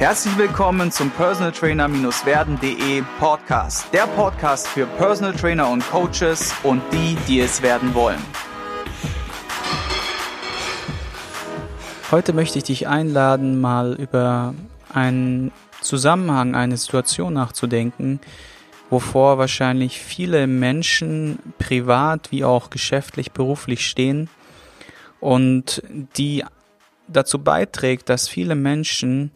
Herzlich willkommen zum Personal Trainer-werden.de Podcast. Der Podcast für Personal Trainer und Coaches und die, die es werden wollen. Heute möchte ich dich einladen, mal über einen Zusammenhang, eine Situation nachzudenken, wovor wahrscheinlich viele Menschen privat wie auch geschäftlich, beruflich stehen und die dazu beiträgt, dass viele Menschen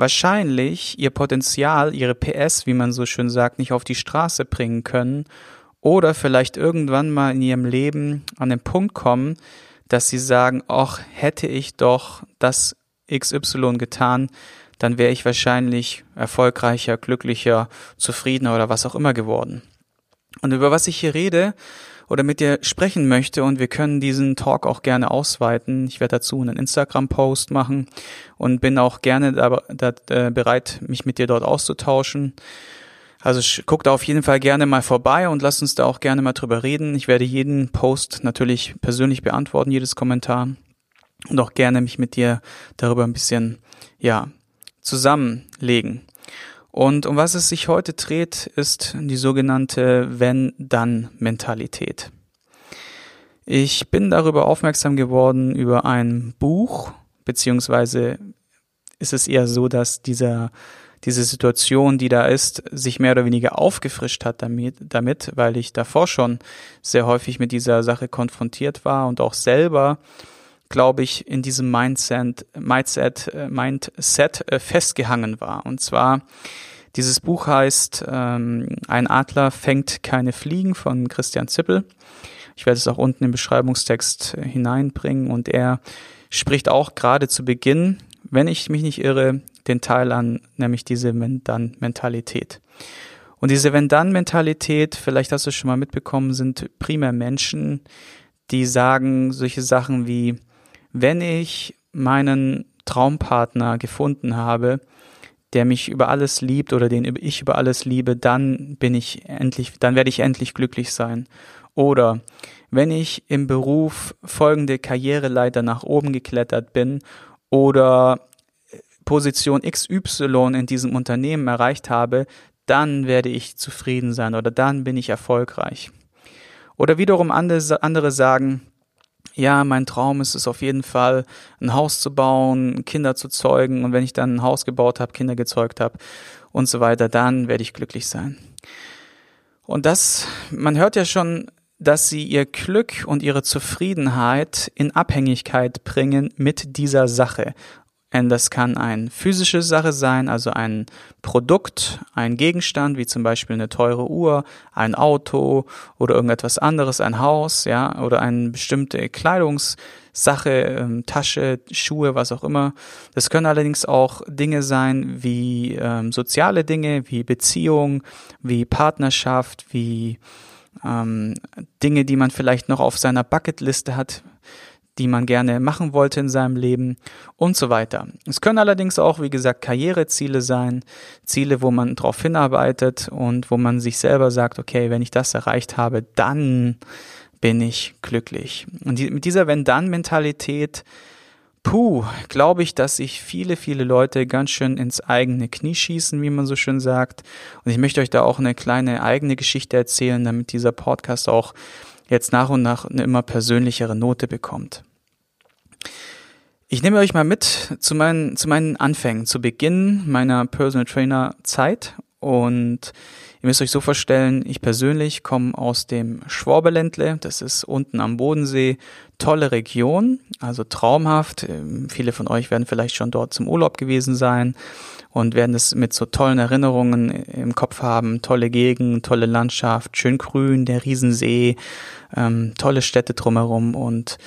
wahrscheinlich ihr Potenzial, ihre PS, wie man so schön sagt, nicht auf die Straße bringen können oder vielleicht irgendwann mal in ihrem Leben an den Punkt kommen, dass sie sagen, ach, hätte ich doch das XY getan, dann wäre ich wahrscheinlich erfolgreicher, glücklicher, zufriedener oder was auch immer geworden. Und über was ich hier rede, oder mit dir sprechen möchte und wir können diesen Talk auch gerne ausweiten. Ich werde dazu einen Instagram-Post machen und bin auch gerne da, da, äh, bereit, mich mit dir dort auszutauschen. Also guck da auf jeden Fall gerne mal vorbei und lass uns da auch gerne mal drüber reden. Ich werde jeden Post natürlich persönlich beantworten, jedes Kommentar und auch gerne mich mit dir darüber ein bisschen, ja, zusammenlegen. Und um was es sich heute dreht, ist die sogenannte Wenn-Dann-Mentalität. Ich bin darüber aufmerksam geworden über ein Buch, beziehungsweise ist es eher so, dass dieser, diese Situation, die da ist, sich mehr oder weniger aufgefrischt hat damit, damit, weil ich davor schon sehr häufig mit dieser Sache konfrontiert war und auch selber glaube ich, in diesem Mindset, Mindset, äh, Mindset äh, festgehangen war. Und zwar, dieses Buch heißt ähm, Ein Adler fängt keine Fliegen von Christian Zippel. Ich werde es auch unten im Beschreibungstext äh, hineinbringen und er spricht auch gerade zu Beginn, wenn ich mich nicht irre, den Teil an, nämlich diese Wenn-Dann-Mentalität. Und diese Wenn-Dann-Mentalität, vielleicht hast du es schon mal mitbekommen, sind primär Menschen, die sagen solche Sachen wie, wenn ich meinen Traumpartner gefunden habe, der mich über alles liebt oder den ich über alles liebe, dann bin ich endlich, dann werde ich endlich glücklich sein. Oder wenn ich im Beruf folgende Karriereleiter nach oben geklettert bin oder Position XY in diesem Unternehmen erreicht habe, dann werde ich zufrieden sein oder dann bin ich erfolgreich. Oder wiederum andere sagen, ja, mein Traum ist es auf jeden Fall, ein Haus zu bauen, Kinder zu zeugen und wenn ich dann ein Haus gebaut habe, Kinder gezeugt habe und so weiter, dann werde ich glücklich sein. Und das, man hört ja schon, dass sie ihr Glück und ihre Zufriedenheit in Abhängigkeit bringen mit dieser Sache. Und das kann eine physische Sache sein, also ein Produkt, ein Gegenstand, wie zum Beispiel eine teure Uhr, ein Auto oder irgendetwas anderes, ein Haus, ja, oder eine bestimmte Kleidungssache, ähm, Tasche, Schuhe, was auch immer. Das können allerdings auch Dinge sein wie ähm, soziale Dinge, wie Beziehung, wie Partnerschaft, wie ähm, Dinge, die man vielleicht noch auf seiner Bucketliste hat, die man gerne machen wollte in seinem Leben und so weiter. Es können allerdings auch, wie gesagt, Karriereziele sein, Ziele, wo man darauf hinarbeitet und wo man sich selber sagt, okay, wenn ich das erreicht habe, dann bin ich glücklich. Und die, mit dieser Wenn-Dann-Mentalität, puh, glaube ich, dass sich viele, viele Leute ganz schön ins eigene Knie schießen, wie man so schön sagt. Und ich möchte euch da auch eine kleine eigene Geschichte erzählen, damit dieser Podcast auch jetzt nach und nach eine immer persönlichere Note bekommt. Ich nehme euch mal mit zu meinen, zu meinen Anfängen, zu Beginn meiner Personal Trainer Zeit. Und ihr müsst euch so vorstellen, ich persönlich komme aus dem Schwabeländle, das ist unten am Bodensee, tolle Region, also traumhaft. Ähm, viele von euch werden vielleicht schon dort zum Urlaub gewesen sein und werden es mit so tollen Erinnerungen im Kopf haben. Tolle Gegend, tolle Landschaft, schön grün, der Riesensee, ähm, tolle Städte drumherum. Und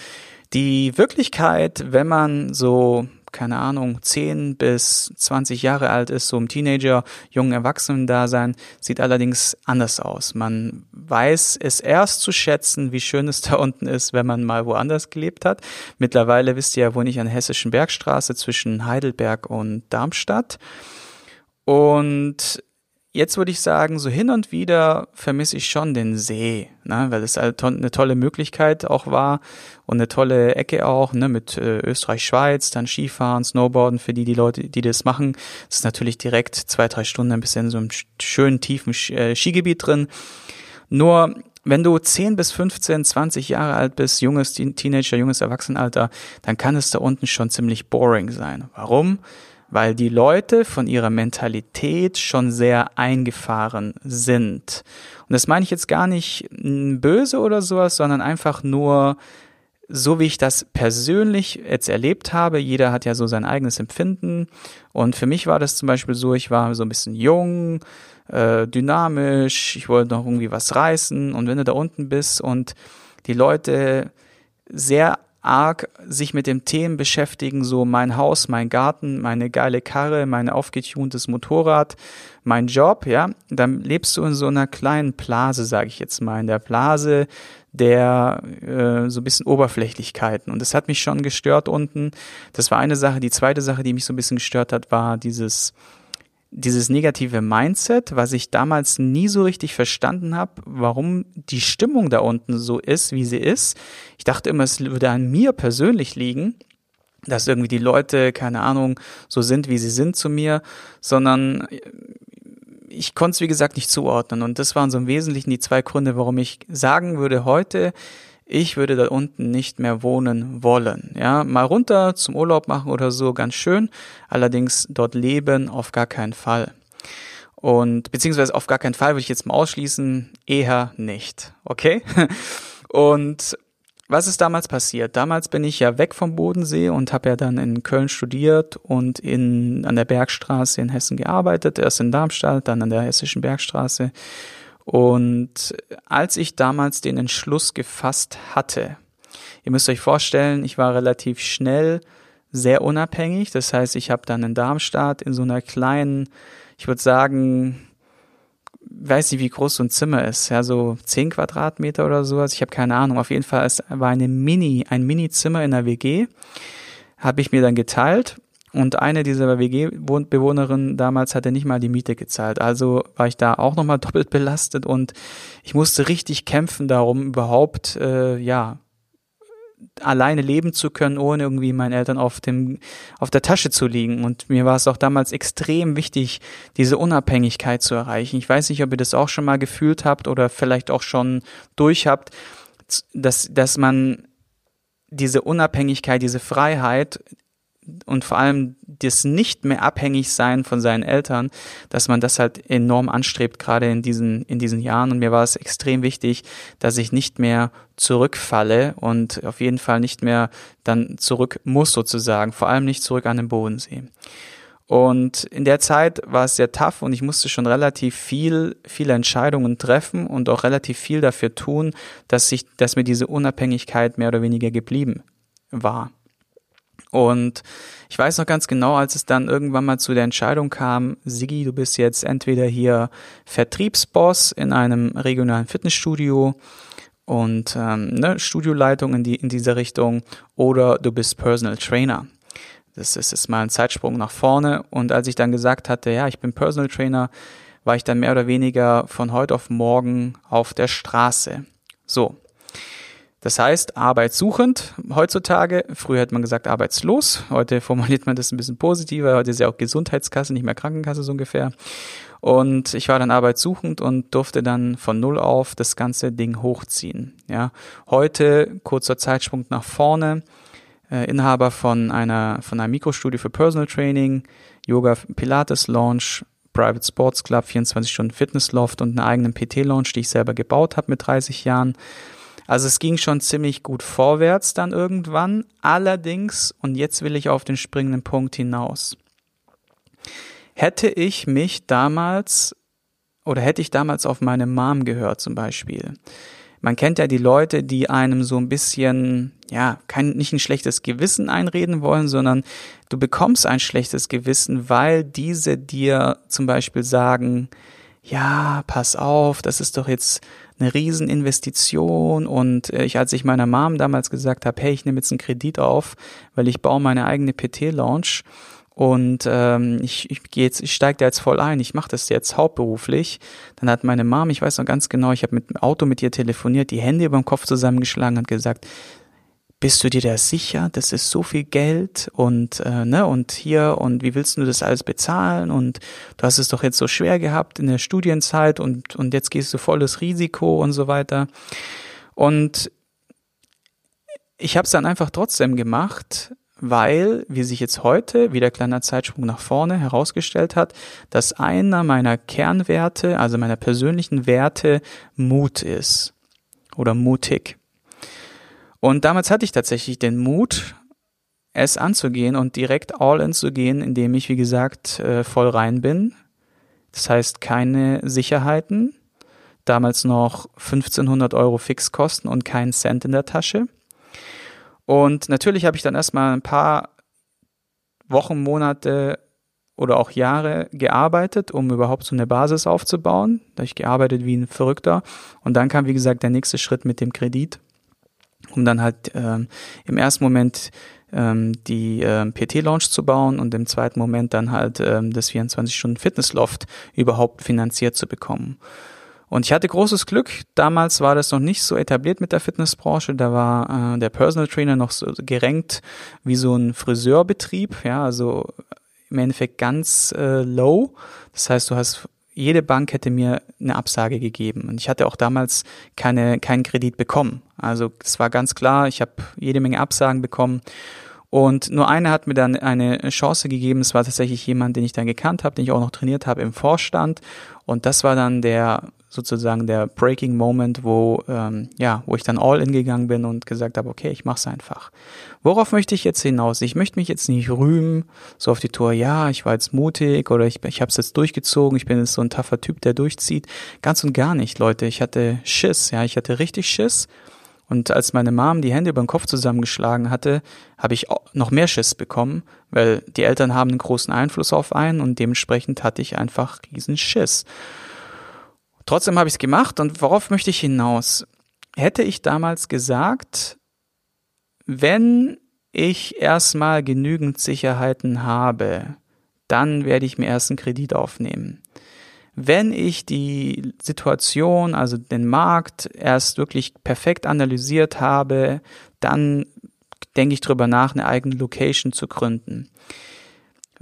die Wirklichkeit, wenn man so, keine Ahnung, 10 bis 20 Jahre alt ist, so im Teenager, jungen Erwachsenen-Dasein, sieht allerdings anders aus. Man weiß es erst zu schätzen, wie schön es da unten ist, wenn man mal woanders gelebt hat. Mittlerweile wisst ihr ja, wohne ich an der Hessischen Bergstraße zwischen Heidelberg und Darmstadt. Und jetzt würde ich sagen, so hin und wieder vermisse ich schon den See, ne, weil es halt eine tolle Möglichkeit auch war und eine tolle Ecke auch, ne, mit äh, Österreich, Schweiz, dann Skifahren, Snowboarden für die, die Leute, die das machen. Das ist natürlich direkt zwei, drei Stunden ein bisschen so einem schönen, tiefen äh, Skigebiet drin. Nur, wenn du 10 bis 15, 20 Jahre alt bist, junges Teenager, junges Erwachsenenalter, dann kann es da unten schon ziemlich boring sein. Warum? Weil die Leute von ihrer Mentalität schon sehr eingefahren sind. Und das meine ich jetzt gar nicht böse oder sowas, sondern einfach nur so wie ich das persönlich jetzt erlebt habe, jeder hat ja so sein eigenes Empfinden. Und für mich war das zum Beispiel so, ich war so ein bisschen jung, äh, dynamisch, ich wollte noch irgendwie was reißen. Und wenn du da unten bist und die Leute sehr arg sich mit dem Themen beschäftigen, so mein Haus, mein Garten, meine geile Karre, mein aufgetuntes Motorrad, mein Job, ja, dann lebst du in so einer kleinen Blase, sage ich jetzt mal, in der Blase der äh, so ein bisschen Oberflächlichkeiten. Und das hat mich schon gestört unten. Das war eine Sache. Die zweite Sache, die mich so ein bisschen gestört hat, war dieses dieses negative Mindset, was ich damals nie so richtig verstanden habe, warum die Stimmung da unten so ist, wie sie ist. Ich dachte immer, es würde an mir persönlich liegen, dass irgendwie die Leute, keine Ahnung, so sind, wie sie sind zu mir, sondern ich konnte es, wie gesagt, nicht zuordnen. Und das waren so im Wesentlichen die zwei Gründe, warum ich sagen würde heute, ich würde da unten nicht mehr wohnen wollen. Ja, mal runter zum Urlaub machen oder so, ganz schön. Allerdings dort leben auf gar keinen Fall. Und beziehungsweise auf gar keinen Fall würde ich jetzt mal ausschließen, eher nicht. Okay? Und was ist damals passiert? Damals bin ich ja weg vom Bodensee und habe ja dann in Köln studiert und in, an der Bergstraße in Hessen gearbeitet, erst in Darmstadt, dann an der Hessischen Bergstraße und als ich damals den Entschluss gefasst hatte, ihr müsst euch vorstellen, ich war relativ schnell sehr unabhängig. Das heißt, ich habe dann in Darmstadt in so einer kleinen, ich würde sagen, weiß nicht, wie groß so ein Zimmer ist, ja, so zehn Quadratmeter oder sowas. Ich habe keine Ahnung. Auf jeden Fall, es war eine Mini, ein Mini-Zimmer in der WG, habe ich mir dann geteilt und eine dieser WG-Bewohnerinnen damals hatte nicht mal die Miete gezahlt. Also war ich da auch nochmal doppelt belastet und ich musste richtig kämpfen darum, überhaupt, äh, ja, alleine leben zu können, ohne irgendwie meinen Eltern auf dem, auf der Tasche zu liegen. Und mir war es auch damals extrem wichtig, diese Unabhängigkeit zu erreichen. Ich weiß nicht, ob ihr das auch schon mal gefühlt habt oder vielleicht auch schon durch habt, dass, dass man diese Unabhängigkeit, diese Freiheit und vor allem das nicht mehr abhängig sein von seinen Eltern, dass man das halt enorm anstrebt, gerade in diesen, in diesen Jahren. Und mir war es extrem wichtig, dass ich nicht mehr zurückfalle und auf jeden Fall nicht mehr dann zurück muss sozusagen, vor allem nicht zurück an den Bodensee. Und in der Zeit war es sehr tough und ich musste schon relativ viel, viele Entscheidungen treffen und auch relativ viel dafür tun, dass sich, dass mir diese Unabhängigkeit mehr oder weniger geblieben war. Und ich weiß noch ganz genau, als es dann irgendwann mal zu der Entscheidung kam, Sigi, du bist jetzt entweder hier Vertriebsboss in einem regionalen Fitnessstudio und ähm, ne, Studioleitung in, die, in dieser Richtung oder du bist Personal Trainer. Das ist jetzt mal ein Zeitsprung nach vorne. Und als ich dann gesagt hatte, ja, ich bin Personal Trainer, war ich dann mehr oder weniger von heute auf morgen auf der Straße. So, das heißt, arbeitssuchend heutzutage. Früher hätte man gesagt arbeitslos. Heute formuliert man das ein bisschen positiver. Heute ist ja auch Gesundheitskasse, nicht mehr Krankenkasse so ungefähr. Und ich war dann arbeitssuchend und durfte dann von Null auf das ganze Ding hochziehen. Ja, heute kurzer Zeitsprung nach vorne. Äh, Inhaber von einer von einem Mikrostudio für Personal Training, Yoga Pilates Launch, Private Sports Club, 24 Stunden Fitness Loft und einen eigenen PT Launch, die ich selber gebaut habe mit 30 Jahren. Also es ging schon ziemlich gut vorwärts dann irgendwann. Allerdings, und jetzt will ich auf den springenden Punkt hinaus. Hätte ich mich damals oder hätte ich damals auf meine Mom gehört zum Beispiel. Man kennt ja die Leute, die einem so ein bisschen, ja, kein, nicht ein schlechtes Gewissen einreden wollen, sondern du bekommst ein schlechtes Gewissen, weil diese dir zum Beispiel sagen, ja, pass auf, das ist doch jetzt eine Rieseninvestition und äh, ich, als ich meiner Mom damals gesagt habe, hey, ich nehme jetzt einen Kredit auf, weil ich baue meine eigene PT-Lounge und ähm, ich, ich gehe jetzt, ich steige da jetzt voll ein, ich mache das jetzt hauptberuflich. Dann hat meine Mom, ich weiß noch ganz genau, ich habe mit dem Auto mit ihr telefoniert, die Hände über dem Kopf zusammengeschlagen und gesagt, bist du dir da sicher? Das ist so viel Geld und äh, ne und hier und wie willst du das alles bezahlen und du hast es doch jetzt so schwer gehabt in der Studienzeit und und jetzt gehst du volles Risiko und so weiter. Und ich habe es dann einfach trotzdem gemacht, weil, wie sich jetzt heute, wieder kleiner Zeitsprung nach vorne herausgestellt hat, dass einer meiner Kernwerte, also meiner persönlichen Werte, Mut ist oder mutig. Und damals hatte ich tatsächlich den Mut, es anzugehen und direkt all in zu gehen, indem ich, wie gesagt, äh, voll rein bin. Das heißt, keine Sicherheiten, damals noch 1500 Euro Fixkosten und keinen Cent in der Tasche. Und natürlich habe ich dann erstmal ein paar Wochen, Monate oder auch Jahre gearbeitet, um überhaupt so eine Basis aufzubauen. Da habe ich gearbeitet wie ein Verrückter. Und dann kam, wie gesagt, der nächste Schritt mit dem Kredit, um dann halt ähm, im ersten Moment ähm, die ähm, PT-Launch zu bauen und im zweiten Moment dann halt ähm, das 24-Stunden-Fitnessloft überhaupt finanziert zu bekommen. Und ich hatte großes Glück. Damals war das noch nicht so etabliert mit der Fitnessbranche. Da war äh, der Personal Trainer noch so gerenkt wie so ein Friseurbetrieb. Ja, also im Endeffekt ganz äh, low. Das heißt, du hast jede Bank hätte mir eine Absage gegeben und ich hatte auch damals keine keinen Kredit bekommen. Also es war ganz klar, ich habe jede Menge Absagen bekommen und nur eine hat mir dann eine Chance gegeben. Es war tatsächlich jemand, den ich dann gekannt habe, den ich auch noch trainiert habe im Vorstand. Und das war dann der sozusagen der Breaking Moment, wo ähm, ja, wo ich dann all in gegangen bin und gesagt habe, okay, ich mach's einfach. Worauf möchte ich jetzt hinaus? Ich möchte mich jetzt nicht rühmen, so auf die Tour, ja, ich war jetzt mutig oder ich, ich habe es jetzt durchgezogen, ich bin jetzt so ein taffer Typ, der durchzieht. Ganz und gar nicht, Leute. Ich hatte Schiss, ja, ich hatte richtig Schiss. Und als meine Mom die Hände über den Kopf zusammengeschlagen hatte, habe ich noch mehr Schiss bekommen, weil die Eltern haben einen großen Einfluss auf einen und dementsprechend hatte ich einfach riesen Schiss. Trotzdem habe ich es gemacht und worauf möchte ich hinaus? Hätte ich damals gesagt, wenn ich erstmal genügend Sicherheiten habe, dann werde ich mir erst einen Kredit aufnehmen. Wenn ich die Situation, also den Markt erst wirklich perfekt analysiert habe, dann denke ich drüber nach, eine eigene Location zu gründen.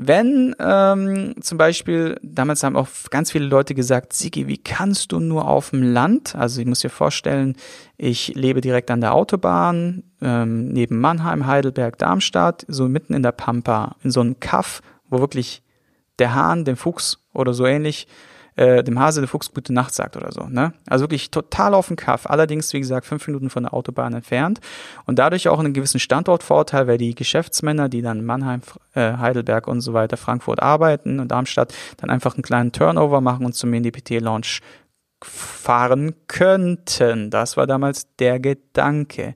Wenn ähm, zum Beispiel, damals haben auch ganz viele Leute gesagt, Sigi, wie kannst du nur auf dem Land, also ich muss dir vorstellen, ich lebe direkt an der Autobahn, ähm, neben Mannheim, Heidelberg, Darmstadt, so mitten in der Pampa, in so einem Kaff, wo wirklich der Hahn, dem Fuchs oder so ähnlich äh, dem Hase der Fuchs gute Nacht sagt oder so. Ne? Also wirklich total auf dem Kaff. Allerdings, wie gesagt, fünf Minuten von der Autobahn entfernt und dadurch auch einen gewissen Standortvorteil, weil die Geschäftsmänner, die dann Mannheim, äh, Heidelberg und so weiter, Frankfurt arbeiten und Darmstadt, dann einfach einen kleinen Turnover machen und zum NDPT-Launch fahren könnten. Das war damals der Gedanke.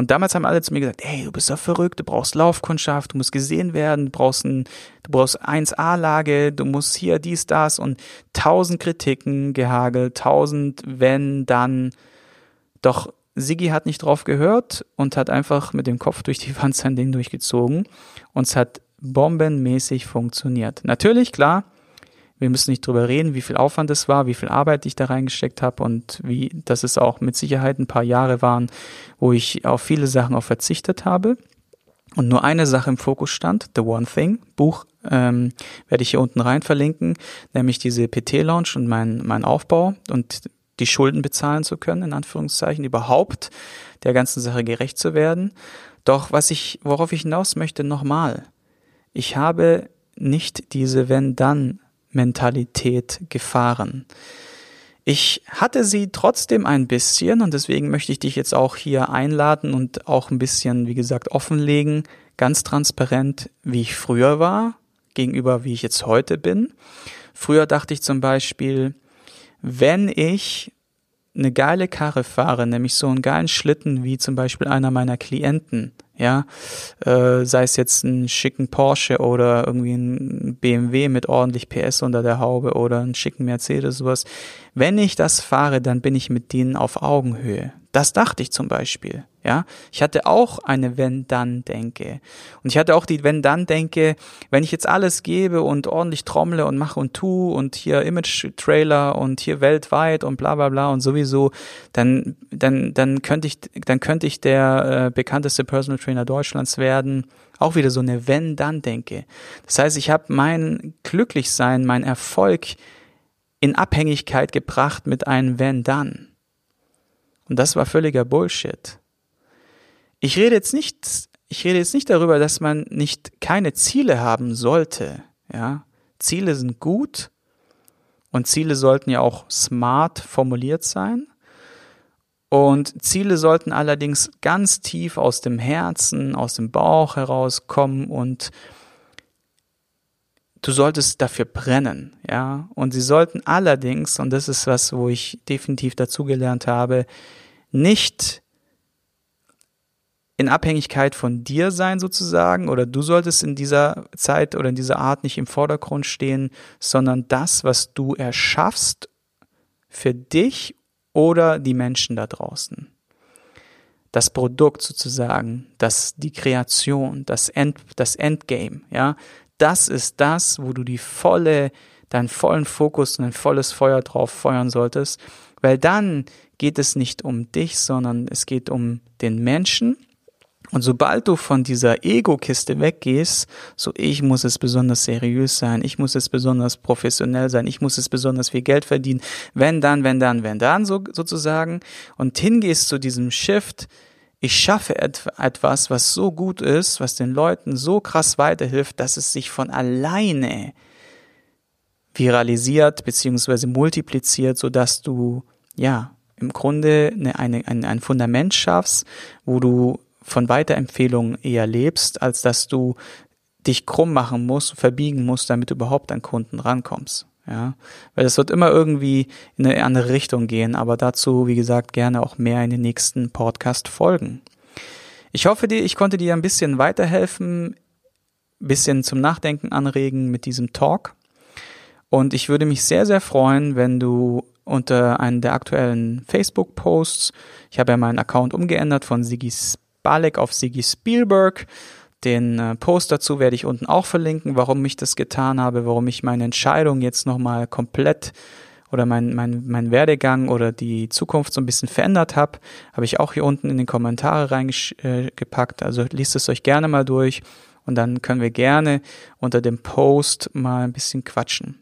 Und damals haben alle zu mir gesagt, hey, du bist doch verrückt, du brauchst Laufkundschaft, du musst gesehen werden, du brauchst ein, du brauchst 1A-Lage, du musst hier dies, das und tausend Kritiken gehagelt, tausend wenn, dann. Doch Sigi hat nicht drauf gehört und hat einfach mit dem Kopf durch die Wand sein Ding durchgezogen und es hat bombenmäßig funktioniert. Natürlich, klar, wir müssen nicht drüber reden, wie viel Aufwand es war, wie viel Arbeit ich da reingesteckt habe und wie, dass es auch mit Sicherheit ein paar Jahre waren, wo ich auf viele Sachen auch verzichtet habe. Und nur eine Sache im Fokus stand, The One Thing, Buch, ähm, werde ich hier unten rein verlinken, nämlich diese PT-Launch und mein, mein Aufbau und die Schulden bezahlen zu können, in Anführungszeichen, überhaupt der ganzen Sache gerecht zu werden. Doch was ich, worauf ich hinaus möchte, nochmal. Ich habe nicht diese Wenn-Dann Mentalität gefahren. Ich hatte sie trotzdem ein bisschen und deswegen möchte ich dich jetzt auch hier einladen und auch ein bisschen, wie gesagt, offenlegen, ganz transparent, wie ich früher war, gegenüber wie ich jetzt heute bin. Früher dachte ich zum Beispiel, wenn ich eine geile Karre fahre, nämlich so einen geilen Schlitten wie zum Beispiel einer meiner Klienten, ja, äh, sei es jetzt ein schicken Porsche oder irgendwie ein BMW mit ordentlich PS unter der Haube oder einen schicken Mercedes, sowas. Wenn ich das fahre, dann bin ich mit denen auf Augenhöhe. Das dachte ich zum Beispiel. Ja, ich hatte auch eine Wenn-Dann-Denke. Und ich hatte auch die Wenn-Dann-Denke, wenn ich jetzt alles gebe und ordentlich trommle und mache und tu und hier Image-Trailer und hier weltweit und bla bla bla und sowieso, dann, dann, dann könnte ich, dann könnte ich der äh, bekannteste Personal Trainer Deutschlands werden. Auch wieder so eine Wenn-Dann-Denke. Das heißt, ich habe mein Glücklichsein, mein Erfolg in Abhängigkeit gebracht mit einem Wenn-Dann. Und das war völliger Bullshit. Ich rede jetzt nicht, ich rede jetzt nicht darüber, dass man nicht keine Ziele haben sollte. Ja, Ziele sind gut und Ziele sollten ja auch smart formuliert sein. Und Ziele sollten allerdings ganz tief aus dem Herzen, aus dem Bauch herauskommen und du solltest dafür brennen, ja. Und sie sollten allerdings, und das ist was, wo ich definitiv dazugelernt habe, nicht in Abhängigkeit von dir sein sozusagen? Oder du solltest in dieser Zeit oder in dieser Art nicht im Vordergrund stehen, sondern das, was du erschaffst für dich oder die Menschen da draußen. Das Produkt sozusagen, das, die Kreation, das End, das Endgame, ja, das ist das, wo du die volle, deinen vollen Fokus und ein volles Feuer drauf feuern solltest, weil dann geht es nicht um dich, sondern es geht um den Menschen, und sobald du von dieser Ego-Kiste weggehst, so ich muss es besonders seriös sein, ich muss es besonders professionell sein, ich muss es besonders viel Geld verdienen, wenn dann, wenn dann, wenn dann, so, sozusagen, und hingehst zu diesem Shift, ich schaffe et etwas, was so gut ist, was den Leuten so krass weiterhilft, dass es sich von alleine viralisiert beziehungsweise multipliziert, so dass du ja im Grunde eine, eine, ein, ein Fundament schaffst, wo du von Weiterempfehlungen eher lebst, als dass du dich krumm machen musst, verbiegen musst, damit du überhaupt an Kunden rankommst. Ja, weil es wird immer irgendwie in eine andere Richtung gehen, aber dazu, wie gesagt, gerne auch mehr in den nächsten Podcast folgen. Ich hoffe ich konnte dir ein bisschen weiterhelfen, bisschen zum Nachdenken anregen mit diesem Talk. Und ich würde mich sehr, sehr freuen, wenn du unter einen der aktuellen Facebook-Posts, ich habe ja meinen Account umgeändert von Sigis Balek auf Siggy Spielberg. Den äh, Post dazu werde ich unten auch verlinken, warum ich das getan habe, warum ich meine Entscheidung jetzt nochmal komplett oder mein, mein, mein Werdegang oder die Zukunft so ein bisschen verändert habe, habe ich auch hier unten in den Kommentare reingepackt. Also liest es euch gerne mal durch und dann können wir gerne unter dem Post mal ein bisschen quatschen.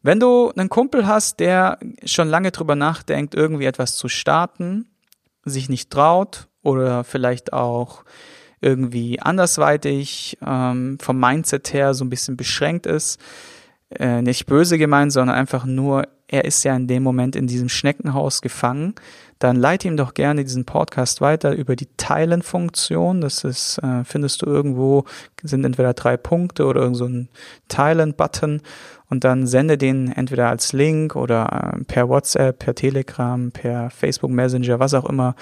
Wenn du einen Kumpel hast, der schon lange drüber nachdenkt, irgendwie etwas zu starten, sich nicht traut oder vielleicht auch irgendwie andersweitig ähm, vom Mindset her so ein bisschen beschränkt ist. Äh, nicht böse gemeint, sondern einfach nur, er ist ja in dem Moment in diesem Schneckenhaus gefangen. Dann leite ihm doch gerne diesen Podcast weiter über die Teilen-Funktion. Das ist, äh, findest du irgendwo, sind entweder drei Punkte oder irgend so ein Teilen-Button und dann sende den entweder als Link oder äh, per WhatsApp, per Telegram, per Facebook Messenger, was auch immer.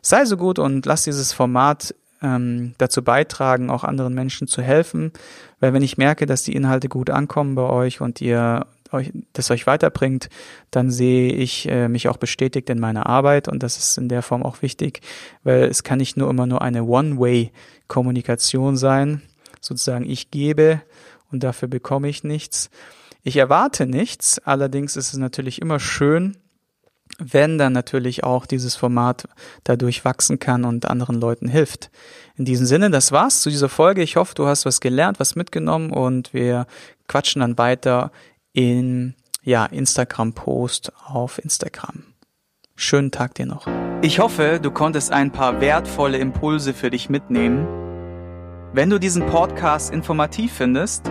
Sei so gut und lass dieses Format ähm, dazu beitragen, auch anderen Menschen zu helfen. Weil wenn ich merke, dass die Inhalte gut ankommen bei euch und ihr euch, das euch weiterbringt, dann sehe ich äh, mich auch bestätigt in meiner Arbeit und das ist in der Form auch wichtig, weil es kann nicht nur immer nur eine One-Way-Kommunikation sein, sozusagen ich gebe und dafür bekomme ich nichts, ich erwarte nichts, allerdings ist es natürlich immer schön, wenn dann natürlich auch dieses Format dadurch wachsen kann und anderen Leuten hilft. In diesem Sinne, das war's zu dieser Folge. Ich hoffe, du hast was gelernt, was mitgenommen und wir quatschen dann weiter in ja, Instagram-Post auf Instagram. Schönen Tag dir noch. Ich hoffe, du konntest ein paar wertvolle Impulse für dich mitnehmen. Wenn du diesen Podcast informativ findest,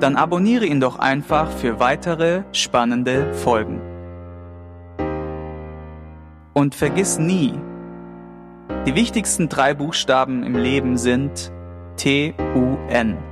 dann abonniere ihn doch einfach für weitere spannende Folgen. Und vergiss nie, die wichtigsten drei Buchstaben im Leben sind T-U-N.